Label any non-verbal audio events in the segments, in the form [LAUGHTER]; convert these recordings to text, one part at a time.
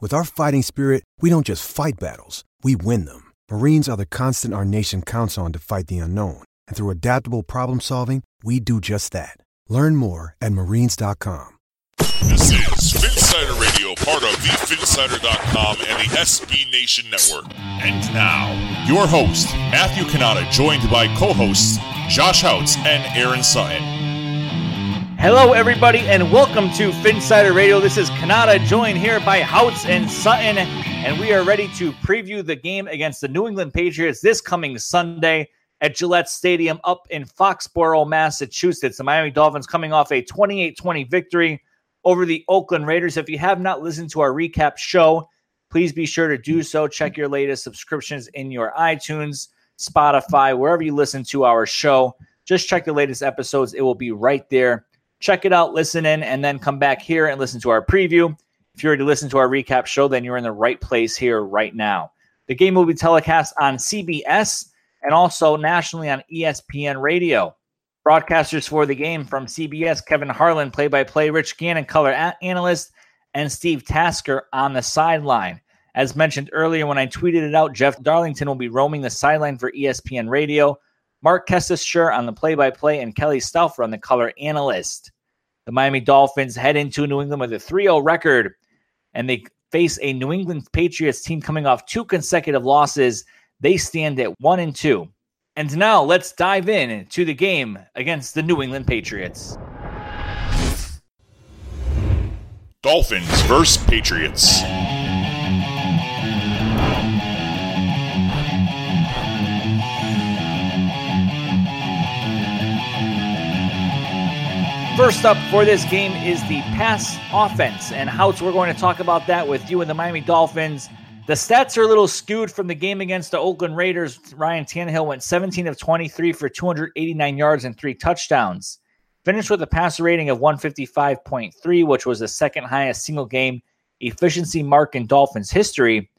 With our fighting spirit, we don't just fight battles, we win them. Marines are the constant our nation counts on to fight the unknown. And through adaptable problem solving, we do just that. Learn more at marines.com. This is Phinsider Radio, part of the Phinsider.com and the SB Nation Network. And now, your host, Matthew Cannata, joined by co hosts Josh Houtz and Aaron Sutton. Hello, everybody, and welcome to Phinsider Radio. This is Cannata, joined here by Houtz and Sutton, and we are ready to preview the game against the New England Patriots this coming Sunday at Gillette Stadium up in Foxborough, Massachusetts. The Miami Dolphins coming off a 28 20 victory over the Oakland Raiders. If you have not listened to our recap show, please be sure to do so. Check your latest subscriptions in your iTunes, Spotify, wherever you listen to our show. Just check the latest episodes, it will be right there check it out, listen in, and then come back here and listen to our preview. If you already listened to our recap show, then you're in the right place here right now. The game will be telecast on CBS and also nationally on ESPN Radio. Broadcasters for the game from CBS Kevin Harlan, play by play, Rich Gannon, color analyst, and Steve Tasker on the sideline. As mentioned earlier when I tweeted it out, Jeff Darlington will be roaming the sideline for ESPN Radio. Marc Kestecher on the play by play, and Kelly Stouffer on the color analyst. The Miami Dolphins head into New England with a 3 0 record, and they face a New England Patriots team coming off two consecutive losses. They stand at 1 and 2. And now let's dive in to the game against the New England Patriots. Dolphins versus Patriots. First up for this game is the pass offense. And Houtz, we're going to talk about that with you and the Miami Dolphins. The stats are a little skewed from the game against the Oakland Raiders. Ryan Tannehill went 17 of 23 for 289 yards and three touchdowns. Finished with a passer rating of 155.3, which was the second highest single game efficiency mark in Dolphins history.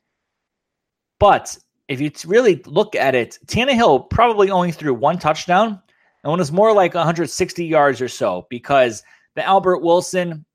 But if you really look at it, Tannehill probably only threw one touchdown and it was more like 160 yards or so because the Albert Wilson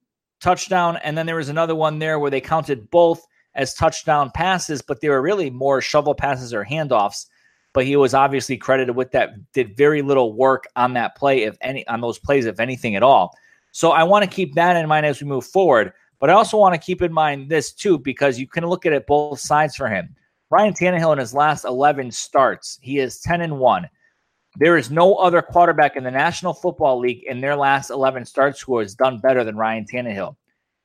touchdown, and then there was another one there where they counted both as touchdown passes, but they were really more shovel passes or handoffs. But he was obviously credited with that, did very little work on that play, if any, on those plays, if anything at all. So I want to keep that in mind as we move forward. But I also want to keep in mind this too, because you can look at it both sides for him. Ryan Tannehill in his last 11 starts, he is 10 and 1. There is no other quarterback in the National Football League in their last 11 starts who has done better than Ryan Tannehill.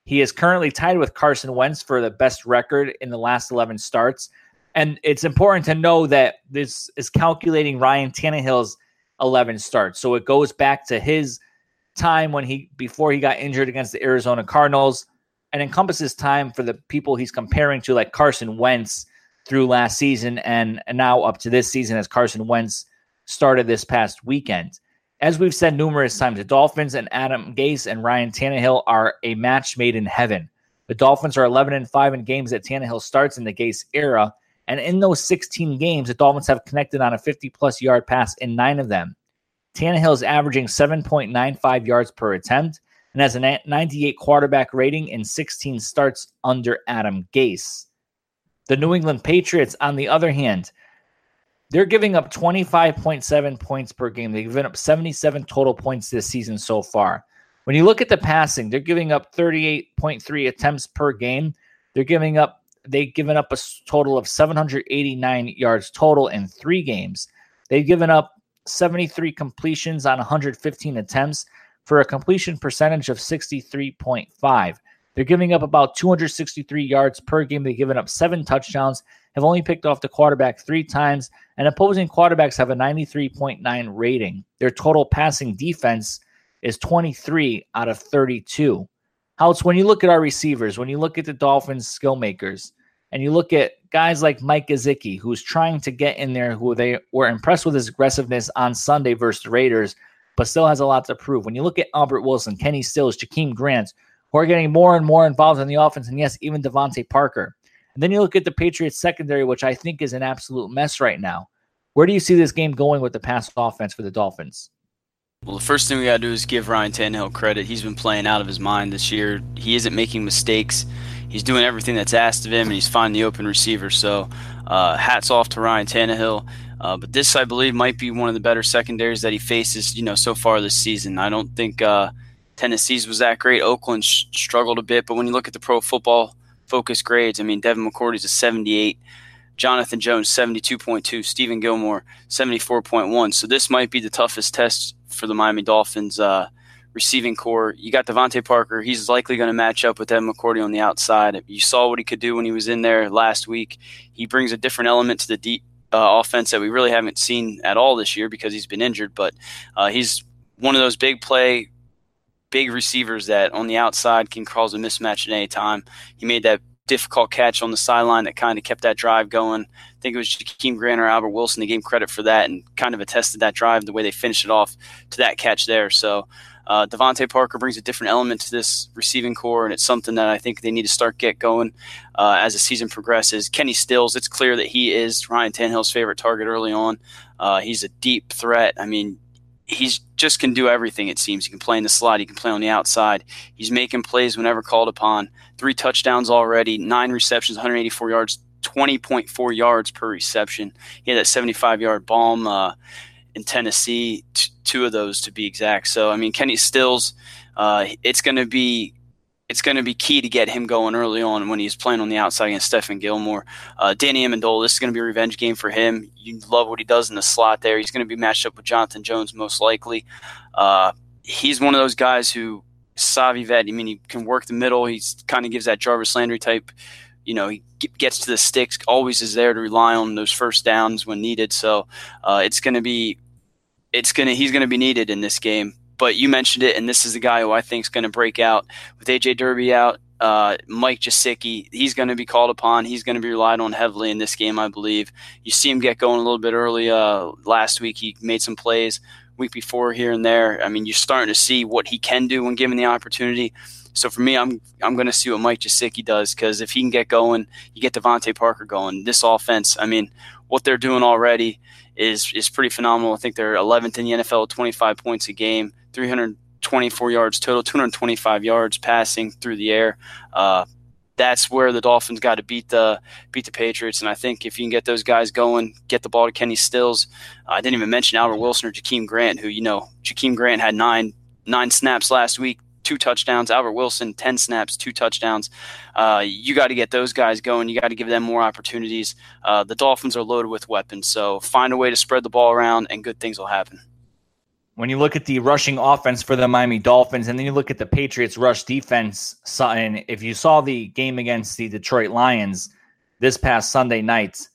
He is currently tied with Carson Wentz for the best record in the last 11 starts. And it's important to know that this is calculating Ryan Tannehill's 11 starts. So it goes back to his time when he before he got injured against the Arizona Cardinals and encompasses time for the people he's comparing to like Carson Wentz through last season and, and now up to this season as Carson Wentz started this past weekend. As we've said numerous times, the Dolphins and Adam Gase and Ryan Tannehill are a match made in heaven. The Dolphins are 11 and 5 in games that Tannehill starts in the Gase era. And in those 16 games, the Dolphins have connected on a 50 plus yard pass in nine of them. Tannehill is averaging 7.95 yards per attempt and has a 98 quarterback rating in 16 starts under Adam Gase. The New England Patriots, on the other hand, they're giving up 25.7 points per game. They've given up 77 total points this season so far. When you look at the passing, they're giving up 38.3 attempts per game. They're giving up they've given up a total of 789 yards total in 3 games. They've given up 73 completions on 115 attempts for a completion percentage of 63.5. They're giving up about 263 yards per game. They've given up seven touchdowns, have only picked off the quarterback three times, and opposing quarterbacks have a 93.9 rating. Their total passing defense is 23 out of 32. Houtz when you look at our receivers, when you look at the Dolphins skill makers, and you look at guys like Mike Gesicki, who's trying to get in there, who they were impressed with his aggressiveness on Sunday versus the Raiders, but still has a lot to prove. When you look at Albert Wilson, Kenny Stills, Jakeem Grant, who are getting more and more involved in the offense, and yes, even DeVante Parker. And then you look at the Patriots secondary, which I think is an absolute mess right now. Where do you see this game going with the pass offense for the Dolphins? Well, the first thing we got to do is give Ryan Tannehill credit. He's been playing out of his mind this year. He isn't making mistakes he's doing everything that's asked of him, and he's finding the open receiver. So, uh, hats off to Ryan Tannehill. Uh, but this, I believe, might be one of the better secondaries that he faces, you know, so far this season. I don't think uh, Tennessee's was that great. Oakland sh- struggled a bit, but when you look at the Pro Football Focus grades, I mean, Devin McCourty's a 78. Jonathan Jones, 72.2. Stephon Gilmore, 74.1. So this might be the toughest test for the Miami Dolphins uh, receiving corps. You got DeVante Parker. He's likely going to match up with Devin McCourty on the outside. You saw what he could do when he was in there last week. He brings a different element to the deep uh, offense that we really haven't seen at all this year because he's been injured. But uh, he's one of those big play, big receivers that on the outside can cause a mismatch at any time. He made that difficult catch on the sideline that kind of kept that drive going. I think it was Jakeem Grant or Albert Wilson. They gave him credit for that and kind of attested that drive the way they finished it off to that catch there. So uh, DeVante Parker brings a different element to this receiving corps, and it's something that I think they need to start get going uh, as the season progresses. Kenny Stills, it's clear that he is Ryan Tannehill's favorite target early on. Uh, he's a deep threat. I mean, he's just can do everything. It seems he can play in the slot, he can play on the outside. He's making plays whenever called upon. Three touchdowns already, nine receptions, 184 yards. 20.4 yards per reception. He had that 75 yard bomb. Uh, in Tennessee, t- two of those to be exact. So I mean, Kenny Stills, uh, it's going to be it's going to be key to get him going early on when he's playing on the outside against Stephon Gilmore. Uh, Danny Amendola, this is going to be a revenge game for him. You love what he does in the slot there. He's going to be matched up with Jonathan Jones most likely. Uh, he's one of those guys who savvy vet. I mean, he can work the middle. He kind of gives that Jarvis Landry type you know, he gets to the sticks, always is there to rely on those first downs when needed. So uh, it's going to be, it's going to, he's going to be needed in this game. But you mentioned it, and this is the guy who I think is going to break out with AJ Derby out. Uh, Mike Gesicki, he's going to be called upon. He's going to be relied on heavily in this game, I believe. You see him get going a little bit early. Uh, last week, he made some plays. Week before, here and there. I mean, you're starting to see what he can do when given the opportunity. So for me, I'm I'm going to see what Mike Gesicki does because if he can get going, you get DeVante Parker going. This offense, I mean, what they're doing already is is pretty phenomenal. I think they're 11th in the NFL, 25 points a game, 324 yards total, 225 yards passing through the air. Uh, that's where the Dolphins got to beat the beat the Patriots. And I think if you can get those guys going, get the ball to Kenny Stills. I didn't even mention Albert Wilson or Jakeem Grant, who you know Jakeem Grant had nine nine snaps last week two touchdowns. Albert Wilson, 10 snaps, two touchdowns. Uh, you got to get those guys going. You got to give them more opportunities. Uh, the Dolphins are loaded with weapons, so find a way to spread the ball around, and good things will happen. When you look at the rushing offense for the Miami Dolphins, and then you look at the Patriots' rush defense, and if you saw the game against the Detroit Lions this past Sunday night,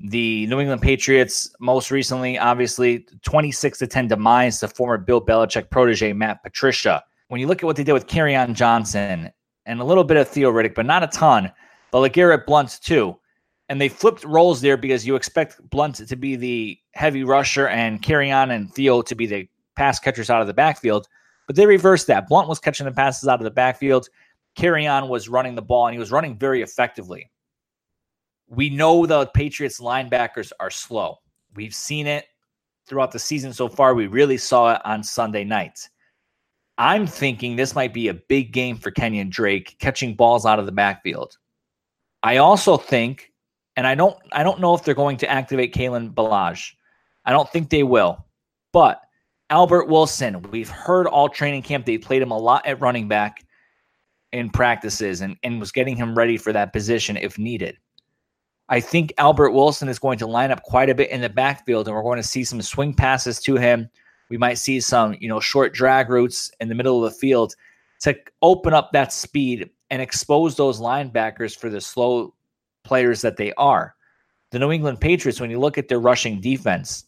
the New England Patriots most recently, obviously, 26 to 10 demise to former Bill Belichick protege Matt Patricia when you look at what they did with Kerryon Johnson and a little bit of Theo Riddick, but not a ton, but like Garrett Blount too. And they flipped roles there because you expect Blount to be the heavy rusher and Kerryon and Theo to be the pass catchers out of the backfield. But they reversed that. Blount was catching the passes out of the backfield. Kerryon was running the ball and he was running very effectively. We know the Patriots linebackers are slow. We've seen it throughout the season so far. We really saw it on Sunday night. I'm thinking this might be a big game for Kenyon Drake catching balls out of the backfield. I also think, and I don't I don't know if they're going to activate Kalen Ballage. I don't think they will. But Albert Wilson, we've heard all training camp they played him a lot at running back in practices and, and was getting him ready for that position if needed. I think Albert Wilson is going to line up quite a bit in the backfield, and we're going to see some swing passes to him. We might see some, you know, short drag routes in the middle of the field to open up that speed and expose those linebackers for the slow players that they are. The New England Patriots, when you look at their rushing defense,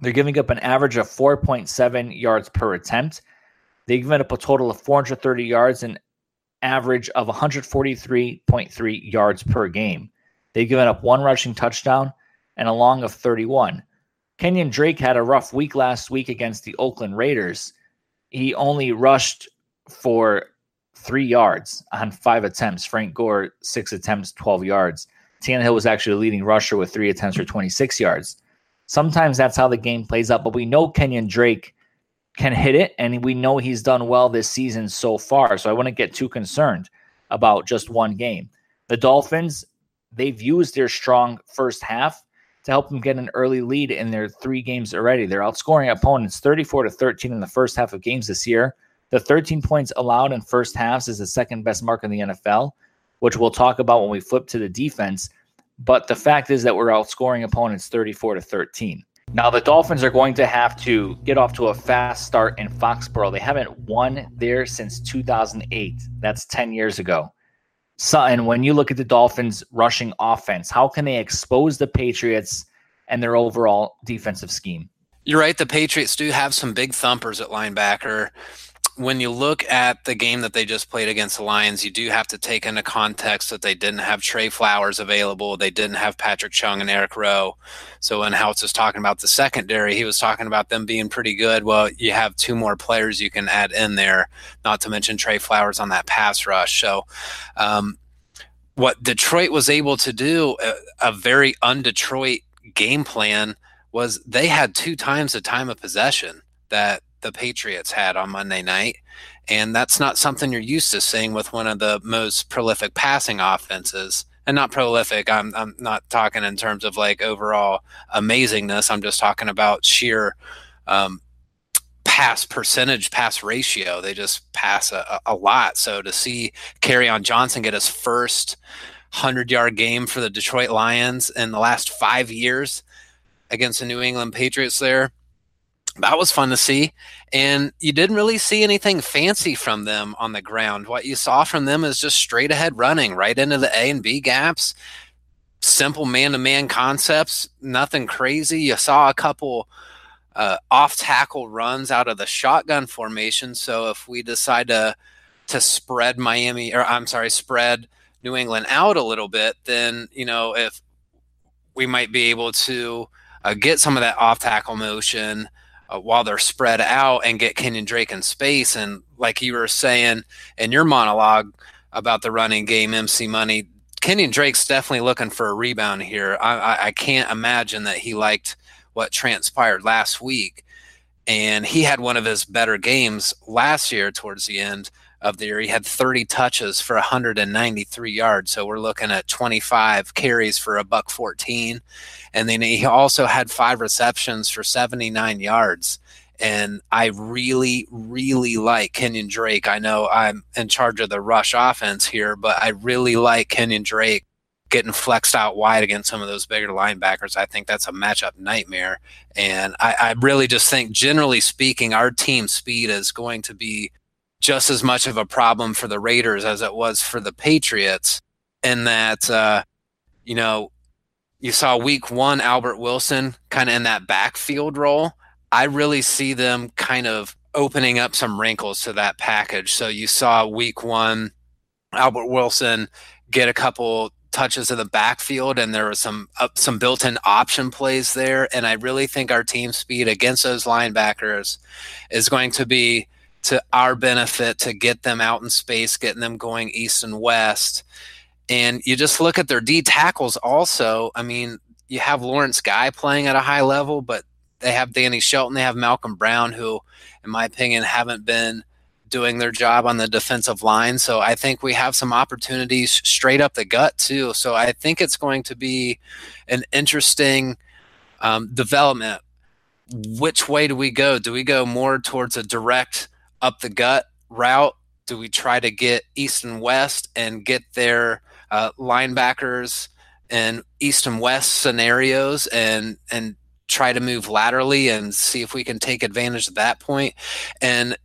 they're giving up an average of 4.7 yards per attempt. They've given up a total of 430 yards and an average of 143.3 yards per game. They've given up one rushing touchdown and a long of 31. Kenyon Drake had a rough week last week against the Oakland Raiders. He only rushed for three yards on five attempts. Frank Gore, six attempts, 12 yards. Tannehill was actually the leading rusher with three attempts for 26 yards. Sometimes that's how the game plays out, but we know Kenyon Drake can hit it, and we know he's done well this season so far. So I wouldn't get too concerned about just one game. The Dolphins, they've used their strong first half to help them get an early lead in their three games already. They're outscoring opponents 34 to 13 in the first half of games this year. The 13 points allowed in first halves is the second best mark in the NFL, which we'll talk about when we flip to the defense. But the fact is that we're outscoring opponents 34 to 13. Now, the Dolphins are going to have to get off to a fast start in Foxborough. They haven't won there since 2008. That's 10 years ago. Sutton, when you look at the Dolphins' rushing offense, how can they expose the Patriots and their overall defensive scheme? You're right. The Patriots do have some big thumpers at linebacker when you look at the game that they just played against the Lions, you do have to take into context that they didn't have Trey Flowers available. They didn't have Patrick Chung and Eric Rowe. So when Houtz was talking about the secondary, he was talking about them being pretty good. Well, you have two more players you can add in there, not to mention Trey Flowers on that pass rush. So, um, what Detroit was able to do, a, a very un-Detroit game plan, was they had two times the time of possession that the Patriots had on Monday night. And that's not something you're used to seeing with one of the most prolific passing offenses. And not prolific, I'm, I'm not talking in terms of like overall amazingness. I'm just talking about sheer um, pass percentage, pass ratio. They just pass a, a lot. So to see Kerryon Johnson get his first 100 yard game for the Detroit Lions in the last five years against the New England Patriots there that was fun to see. And you didn't really see anything fancy from them on the ground. What you saw from them is just straight ahead running right into the A and B gaps. Simple man to man concepts, nothing crazy. You saw a couple uh, off tackle runs out of the shotgun formation. So if we decide to to spread Miami or I'm sorry, spread New England out a little bit, then you know if we might be able to uh, get some of that off tackle motion uh, while they're spread out and get Kenyon Drake in space. And like you were saying in your monologue about the running game, MC Money, Kenyon Drake's definitely looking for a rebound here. I, I, I can't imagine that he liked what transpired last week. And he had one of his better games last year towards the end of the year. He had 30 touches for 193 yards. So we're looking at 25 carries for a buck 14. And then he also had five receptions for 79 yards. And I really, really like Kenyon Drake. I know I'm in charge of the rush offense here, but I really like Kenyon Drake getting flexed out wide against some of those bigger linebackers. I think that's a matchup nightmare. And I, I really just think, generally speaking, our team speed is going to be just as much of a problem for the Raiders as it was for the Patriots. In that, uh, you know, you saw week one Albert Wilson kind of in that backfield role. I really see them kind of opening up some wrinkles to that package. So you saw week one Albert Wilson get a couple touches in the backfield, and there was some uh, some built-in option plays there. And I really think our team speed against those linebackers is going to be to our benefit to get them out in space, getting them going east and west. And you just look at their D tackles also. I mean, you have Lawrence Guy playing at a high level, but they have Danny Shelton, they have Malcolm Brown, who, in my opinion, haven't been doing their job on the defensive line. So I think we have some opportunities straight up the gut, too. So I think it's going to be an interesting um, development. Which way do we go? Do we go more towards a direct up the gut route? Do we try to get east and west and get their uh, linebackers in east and west scenarios and and try to move laterally and see if we can take advantage of that point. And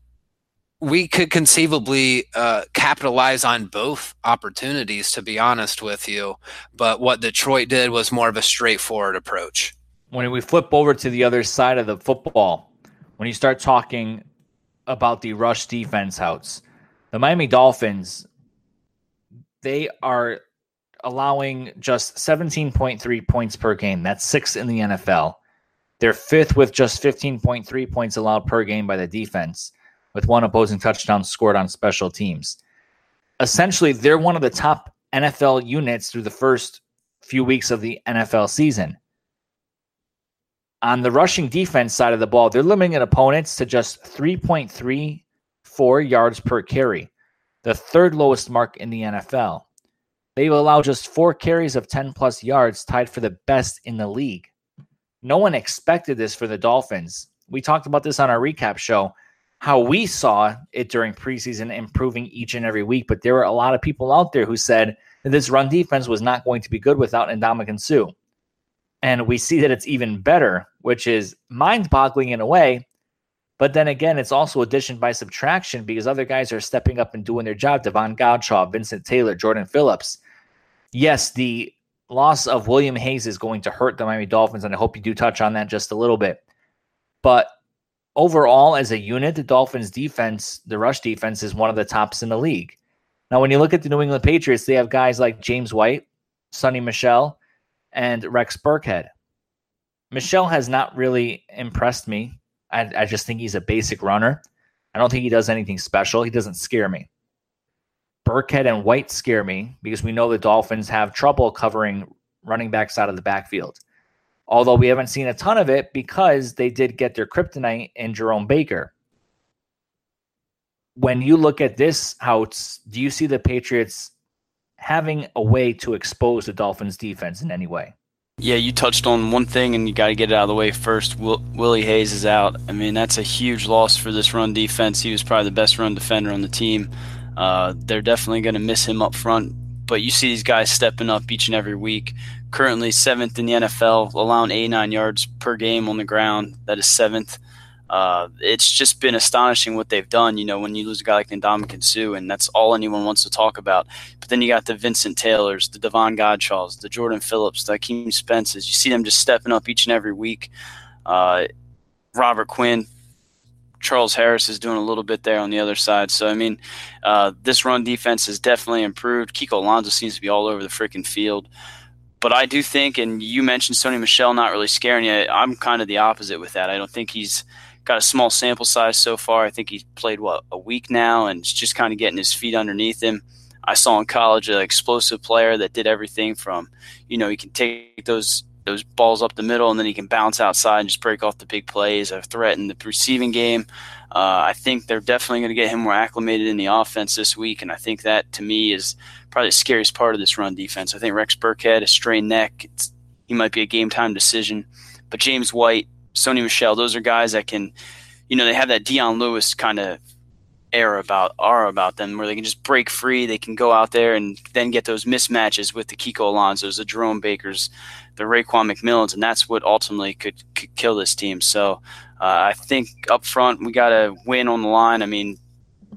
we could conceivably uh, capitalize on both opportunities, to be honest with you. But what Detroit did was more of a straightforward approach. When we flip over to the other side of the football, when you start talking about the rush defense Houtz, the Miami Dolphins, they are allowing just 17.3 points per game. That's six in the NFL. They're fifth with just 15.3 points allowed per game by the defense, with one opposing touchdown scored on special teams. Essentially, they're one of the top NFL units through the first few weeks of the NFL season. On the rushing defense side of the ball, they're limiting opponents to just 3.34 yards per carry, the third lowest mark in the NFL. They will allow just four carries of 10 plus yards, tied for the best in the league. No one expected this for the Dolphins. We talked about this on our recap show, how we saw it during preseason improving each and every week. But there were a lot of people out there who said that this run defense was not going to be good without Ndamukong Suh. And we see that it's even better, which is mind boggling in a way. But then again, it's also addition by subtraction because other guys are stepping up and doing their job. Davon Godchaux, Vincent Taylor, Jordan Phillips. Yes, the loss of William Hayes is going to hurt the Miami Dolphins, and I hope you do touch on that just a little bit. But overall, as a unit, the Dolphins defense, the rush defense, is one of the tops in the league. Now, when you look at the New England Patriots, they have guys like James White, Sony Michel, and Rex Burkhead. Michel has not really impressed me. I, I just think he's a basic runner. I don't think he does anything special. He doesn't scare me. Burkhead and White scare me because we know the Dolphins have trouble covering running backs out of the backfield. Although we haven't seen a ton of it because they did get their kryptonite in Jerome Baker. When you look at this house, do you see the Patriots having a way to expose the Dolphins defense in any way? Yeah, you touched on one thing, and you got to get it out of the way first. Will, Willie Hayes is out. I mean, that's a huge loss for this run defense. He was probably the best run defender on the team. Uh, they're definitely going to miss him up front, but you see these guys stepping up each and every week. Currently seventh in the NFL, allowing 89 yards per game on the ground. That is seventh. Uh, it's just been astonishing what they've done. You know, when you lose a guy like Ndamukong Suh, and that's all anyone wants to talk about. But then you got the Vincent Taylors, the Davon Godchauxs, the Jordan Phillips, the Akeem Spences. You see them just stepping up each and every week. Uh, Robert Quinn, Charles Harris is doing a little bit there on the other side. So I mean, uh, this run defense has definitely improved. Kiko Alonso seems to be all over the freaking field. But I do think, and you mentioned Sony Michel not really scaring you. I'm kind of the opposite with that. I don't think he's got a small sample size so far. I think he's played what a week now, and just kind of getting his feet underneath him. I saw in college an explosive player that did everything from, you know, he can take those those balls up the middle, and then he can bounce outside and just break off the big plays. A threat in the receiving game. Uh, I think they're definitely going to get him more acclimated in the offense this week, and I think that to me is probably the scariest part of this run defense. I think Rex Burkhead, a strained neck, he might be a game time decision, but James White, Sony Michel, those are guys that can, you know, they have that Dion Lewis kind of air about are about them where they can just break free. They can go out there and then get those mismatches with the Kiko Alonsos, the Jerome Bakers, the Raekwon McMillans, and that's what ultimately could, could kill this team. So uh, I think up front we got to win on the line. I mean,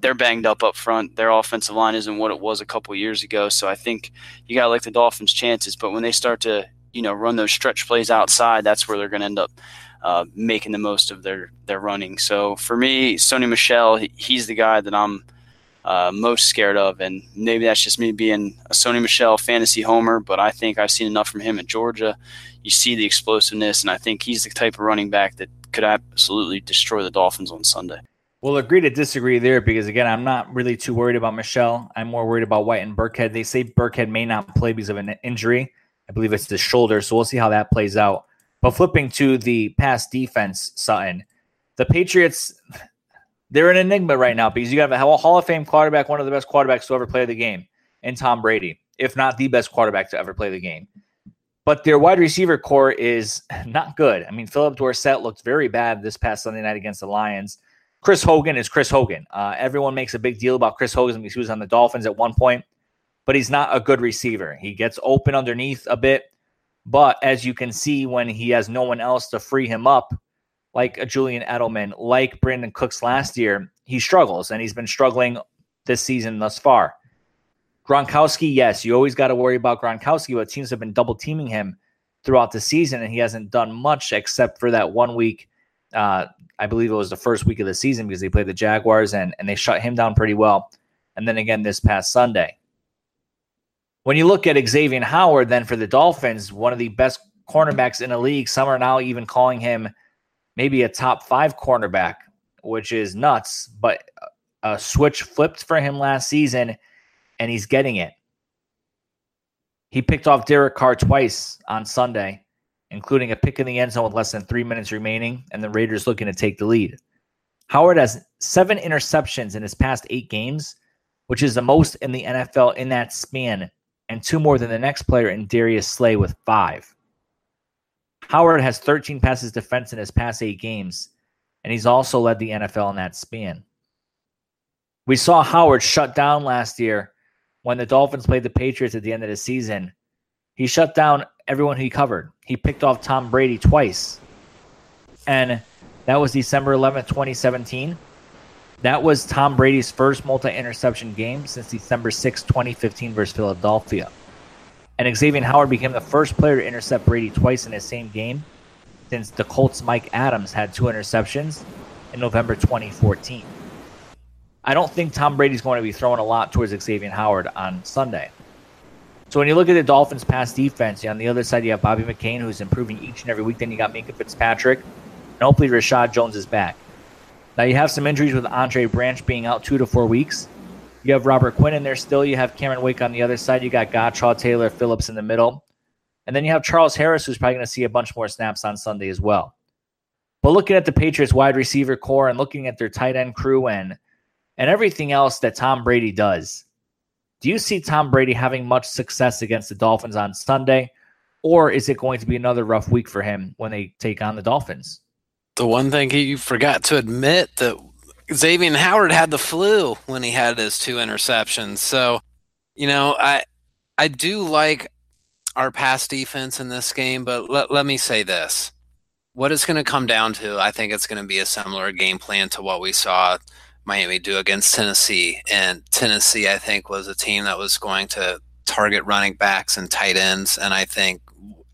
they're banged up up front. Their offensive line isn't what it was a couple years ago. So I think you got to like the Dolphins' chances. But when they start to you know run those stretch plays outside, that's where they're going to end up uh, making the most of their their running. So for me, Sony Michel, he's the guy that I'm uh, most scared of, and maybe that's just me being a Sony Michel fantasy homer. But I think I've seen enough from him at Georgia. You see the explosiveness, and I think he's the type of running back that could absolutely destroy the Dolphins on Sunday. We'll agree to disagree there because again, I'm not really too worried about Michel. I'm more worried about White and Burkhead. They say Burkhead may not play because of an injury. I believe it's the shoulder, so we'll see how that plays out. But flipping to the pass defense, Sutton, the Patriots, they're an enigma right now because you have a Hall of Fame quarterback, one of the best quarterbacks to ever play the game, and Tom Brady, if not the best quarterback to ever play the game. But their wide receiver corps is [LAUGHS] not good. I mean, Philip Dorsett looked very bad this past Sunday night against the Lions. Chris Hogan is Chris Hogan. Uh, everyone makes a big deal about Chris Hogan because he was on the Dolphins at one point. but he's not a good receiver. He gets open underneath a bit, but as you can see, when he has no one else to free him up, like a Julian Edelman, like Brandin Cooks last year, he struggles, and he's been struggling this season thus far. Gronkowski, yes, you always got to worry about Gronkowski, but teams have been double teaming him throughout the season, and he hasn't done much except for that one week. Uh, I believe it was the first week of the season because they played the Jaguars and, and they shut him down pretty well. And then again this past Sunday. When you look at Xavier Howard, then for the Dolphins, one of the best cornerbacks in the league, some are now even calling him maybe a top five cornerback, which is nuts. But a switch flipped for him last season, and he's getting it. He picked off Derek Carr twice on Sunday, including a pick in the end zone with less than three minutes remaining, and the Raiders looking to take the lead. Howard has seven interceptions in his past eight games, which is the most in the NFL in that span, and two more than the next player in Darius Slay with five. Howard has 13 passes defense in his past eight games, and he's also led the NFL in that span. We saw Howard shut down last year when the Dolphins played the Patriots at the end of the season, he shut down everyone he covered. He picked off Tom Brady twice. And that was December 11th, 2017. That was Tom Brady's first multi interception game since December 6, 2015, versus Philadelphia. And Xavier Howard became the first player to intercept Brady twice in the same game since the Colts' Mike Adams had two interceptions in November 2014. I don't think Tom Brady's going to be throwing a lot towards Xavier Howard on Sunday. So when you look at the Dolphins' pass defense, on the other side you have Bobby McCain, who's improving each and every week. Then you got Minkah Fitzpatrick, and hopefully Reshad Jones is back. Now you have some injuries with Andre Branch being out two to four weeks. You have Robert Quinn in there still. You have Cameron Wake on the other side. You got Godchaux, Taylor, Phillips in the middle. And then you have Charles Harris, who's probably going to see a bunch more snaps on Sunday as well. But looking at the Patriots wide receiver corps and looking at their tight end crew and and everything else that Tom Brady does. Do you see Tom Brady having much success against the Dolphins on Sunday? Or is it going to be another rough week for him when they take on the Dolphins? The one thing you forgot to admit that Xavier Howard had the flu when he had his two interceptions. So, you know, I I do like our pass defense in this game, but let, let me say this. What it's going to come down to, I think it's going to be a similar game plan to what we saw Miami do against Tennessee. And Tennessee, I think, was a team that was going to target running backs and tight ends. And I think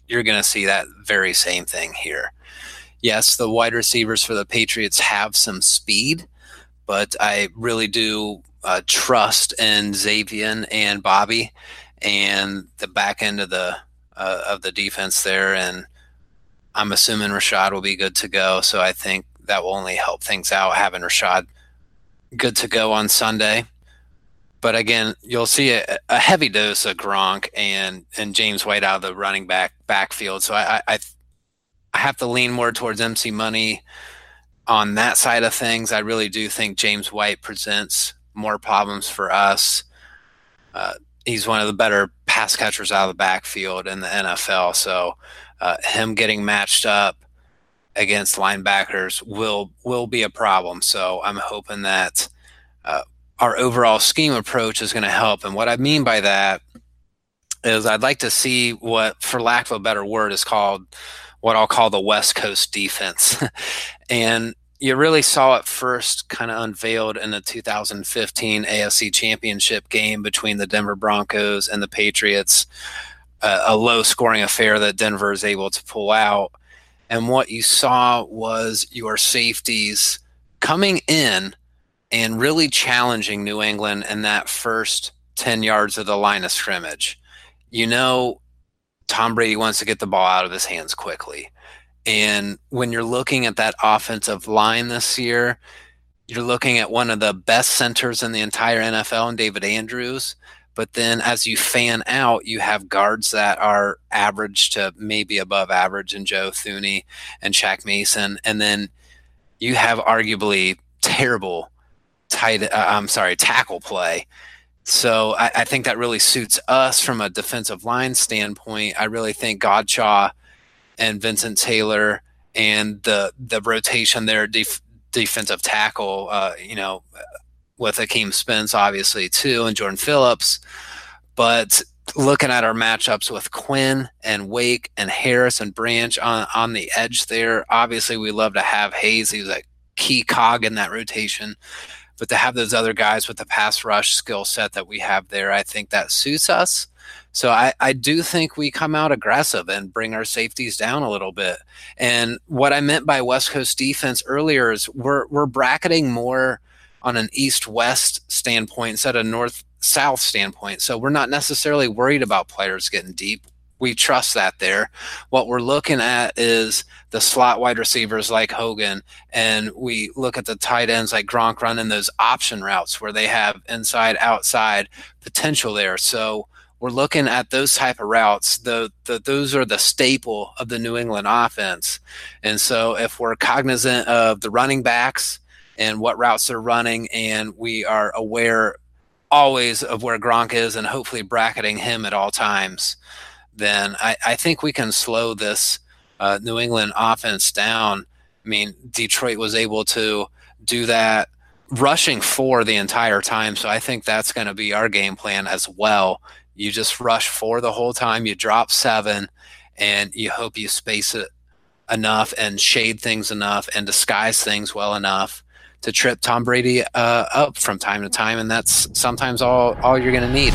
you're going to see that very same thing here. Yes, the wide receivers for the Patriots have some speed, but I really do uh, trust in Xavier and Bobby and the back end of the uh, of the defense there. And I'm assuming Reshad will be good to go. So I think that will only help things out having Reshad – good to go on Sunday. But again, you'll see a, a, heavy dose of Gronk and and James White out of the running back backfield. So I, I I have to lean more towards MC Money on that side of things. I really do think James White presents more problems for us. Uh, he's one of the better pass catchers out of the backfield in the NFL. So uh, him getting matched up against linebackers will will be a problem. So I'm hoping that uh, our overall scheme approach is going to help. And what I mean by that is I'd like to see what, for lack of a better word, is called what I'll call the West Coast defense. [LAUGHS] and you really saw it first kind of unveiled in the 2015 AFC Championship game between the Denver Broncos and the Patriots, uh, a low scoring affair that Denver is able to pull out. And what you saw was your safeties coming in and really challenging New England in that first 10 yards of the line of scrimmage. You know, Tom Brady wants to get the ball out of his hands quickly. And when you're looking at that offensive line this year, you're looking at one of the best centers in the entire NFL, and David Andrews. But then as you fan out, you have guards that are average to maybe above average in Joe Thuney and Shaq Mason. And then you have arguably terrible tight, uh, I'm sorry, tackle play. So I, I, think that really suits us from a defensive line standpoint. I really think Godchaux and Vincent Taylor and the the rotation there, def, defensive tackle, uh, you know, with Akeem Spence, obviously, too, and Jordan Phillips. But looking at our matchups with Quinn and Wake and Harris and Branch on, on the edge there, obviously we love to have Hayes. He's a key cog in that rotation. But to have those other guys with the pass rush skill set that we have there, I think that suits us. So I, I do think we come out aggressive and bring our safeties down a little bit. And what I meant by West Coast defense earlier is we're we're bracketing more on an east west standpoint instead of north south standpoint. So we're not necessarily worried about players getting deep. We trust that there. What we're looking at is the slot wide receivers like Hogan, and we look at the tight ends like Gronk running those option routes where they have inside outside potential there. So we're looking at those type of routes. The, the those are the staple of the New England offense. And so if we're cognizant of the running backs and what routes they're running, and we are aware always of where Gronk is and hopefully bracketing him at all times, then I, I think we can slow this uh, New England offense down. I mean, Detroit was able to do that rushing four the entire time. So I think that's going to be our game plan as well you just rush four the whole time. You drop seven, and you hope you space it enough and shade things enough and disguise things well enough to trip Tom Brady uh, up from time to time, and that's sometimes all all you're going to need.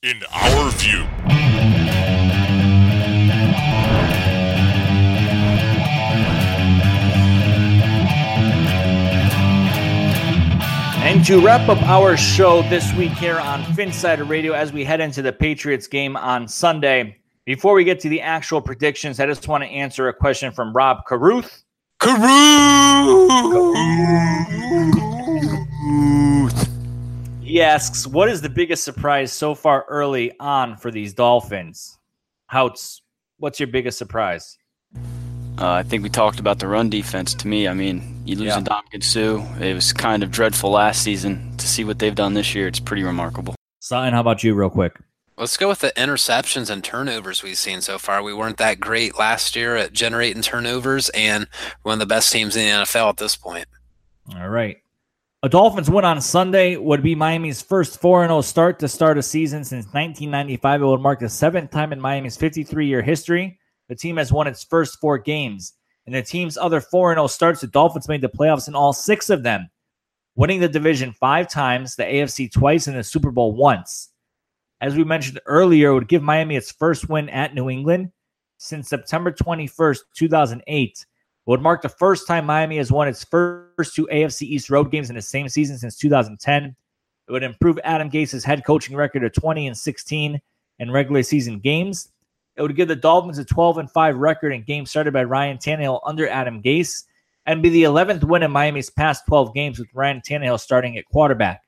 In our view. And to wrap up our show this week here on Phinsider Radio as we head into the Patriots game on Sunday, before we get to the actual predictions, I just want to answer a question from Rob Caruth. Caruth! [LAUGHS] He asks, What is the biggest surprise so far early on for these Dolphins? Houtz, what's your biggest surprise? Uh, I think we talked about the run defense. To me, I mean, you lose yeah. Ndamukong Suh. It was kind of dreadful last season. To see what they've done this year, it's pretty remarkable. Sign, how about you, real quick? Let's go with the interceptions and turnovers we've seen so far. We weren't that great last year at generating turnovers, and one of the best teams in the NFL at this point. All right. A Dolphins win on Sunday would be Miami's first 4 0 start to start a season since 1995. It would mark the seventh time in Miami's 53 year history the team has won its first four games. In the team's other 4 0 starts, the Dolphins made the playoffs in all six of them, winning the division five times, the AFC twice, and the Super Bowl once. As we mentioned earlier, it would give Miami its first win at New England since September 21st, 2008. Would mark the first time Miami has won its first two AFC East road games in the same season since 2010. It would improve Adam Gase's head coaching record to 20 and 16 in regular season games it would give the Dolphins a 12 and 5 record in games started by Ryan Tannehill under Adam Gase and be the 11th win in Miami's past 12 games with Ryan Tannehill starting at quarterback.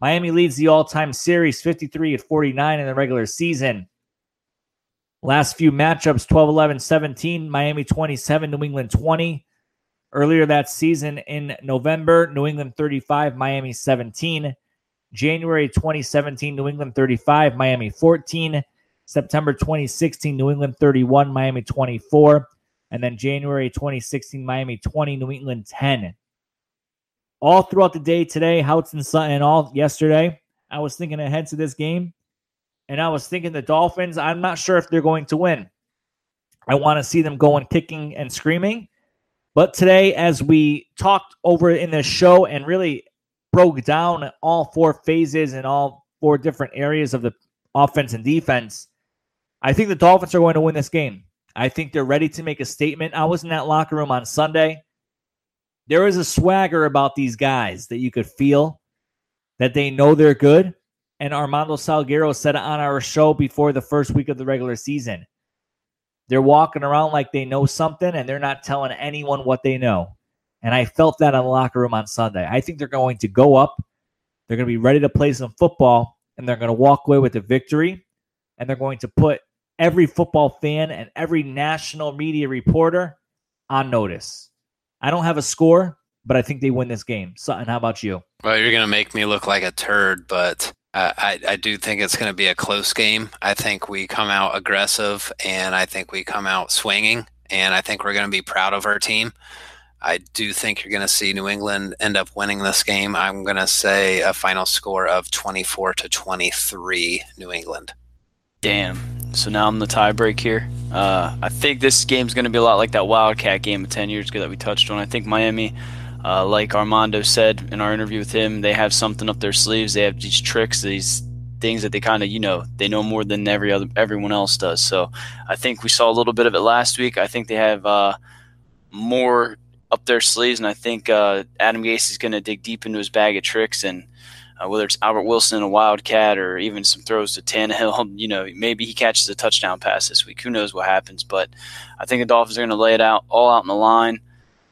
Miami leads the all-time series 53 at 49 in the regular season. Last few matchups 12 11 17, Miami 27, New England 20. Earlier that season in November, New England 35, Miami 17. January 2017, New England 35, Miami 14. September 2016, New England 31, Miami 24. And then January 2016, Miami 20, New England 10. All throughout the day today, and Sutton, all yesterday, I was thinking ahead to this game. And I was thinking the Dolphins, I'm not sure if they're going to win. I want to see them going kicking and screaming. But today, as we talked over in the show and really broke down all four phases and all four different areas of the offense and defense, I think the Dolphins are going to win this game. I think they're ready to make a statement. I was in that locker room on Sunday. There is a swagger about these guys that you could feel that they know they're good. And Armando Salguero said on our show before the first week of the regular season. They're walking around like they know something and they're not telling anyone what they know. And I felt that in the locker room on Sunday. I think they're going to go up. They're going to be ready to play some football and they're going to walk away with a victory and they're going to put every football fan and every national media reporter on notice. I don't have a score, but I think they win this game. Sutton, how about you? Well, you're going to make me look like a turd, but uh, I, I do think it's going to be a close game. I think we come out aggressive and I think we come out swinging, and I think we're going to be proud of our team. I do think you're going to see New England end up winning this game. I'm going to say a final score of 24 to 23 New England. Damn. So now I'm the tiebreak here. Uh, I think this game's going to be a lot like that Wildcat game of 10 years ago that we touched on. I think Miami, uh, like Armando said in our interview with him, they have something up their sleeves. They have these tricks, these things that they kind of, you know, they know more than every other everyone else does. So I think we saw a little bit of it last week. I think they have uh, more up their sleeves, and I think uh, Adam Gase is going to dig deep into his bag of tricks and uh, whether it's Albert Wilson, a wildcat, or even some throws to Tannehill. [LAUGHS] You know, maybe he catches a touchdown pass this week. Who knows what happens? But I think the Dolphins are going to lay it out all out in the line.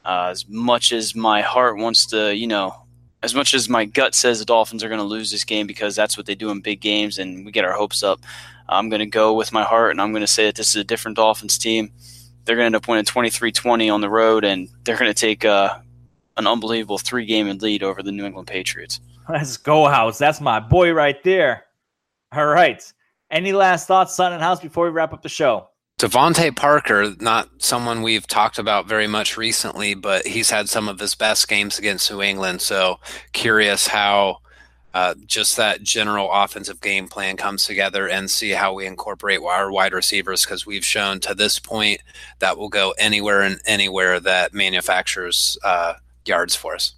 Uh, as much as my heart wants to, you know, as much as my gut says the Dolphins are going to lose this game because that's what they do in big games and we get our hopes up, I'm going to go with my heart and I'm going to say that this is a different Dolphins team. They're going to end up winning 23 20 on the road and they're going to take uh, an unbelievable three game lead over the New England Patriots. Let's go, Houtz. That's my boy right there. All right. Any last thoughts, Son and Houtz, before we wrap up the show? DeVante Parker, not someone we've talked about very much recently, but he's had some of his best games against New England. So curious how uh, just that general offensive game plan comes together and see how we incorporate our wide receivers because we've shown to this point that will go anywhere and anywhere that manufactures uh, yards for us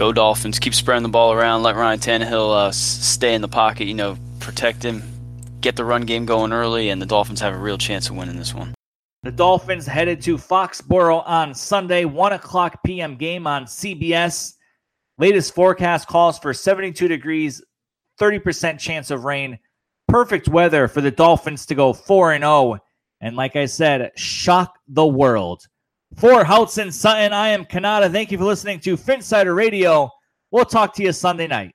go Dolphins. Keep spreading the ball around. Let Ryan Tannehill uh, stay in the pocket. You know, protect him. Get the run game going early, and the Dolphins have a real chance of winning this one. The Dolphins headed to Foxborough on Sunday, 1 o'clock p.m. game on CBS. Latest forecast calls for 72 degrees, 30% chance of rain. Perfect weather for the Dolphins to go 4 and 0. And like I said, shock the world. For Houtz and Sutton, I am Cannata. Thank you for listening to Phinsider Radio. We'll talk to you Sunday night.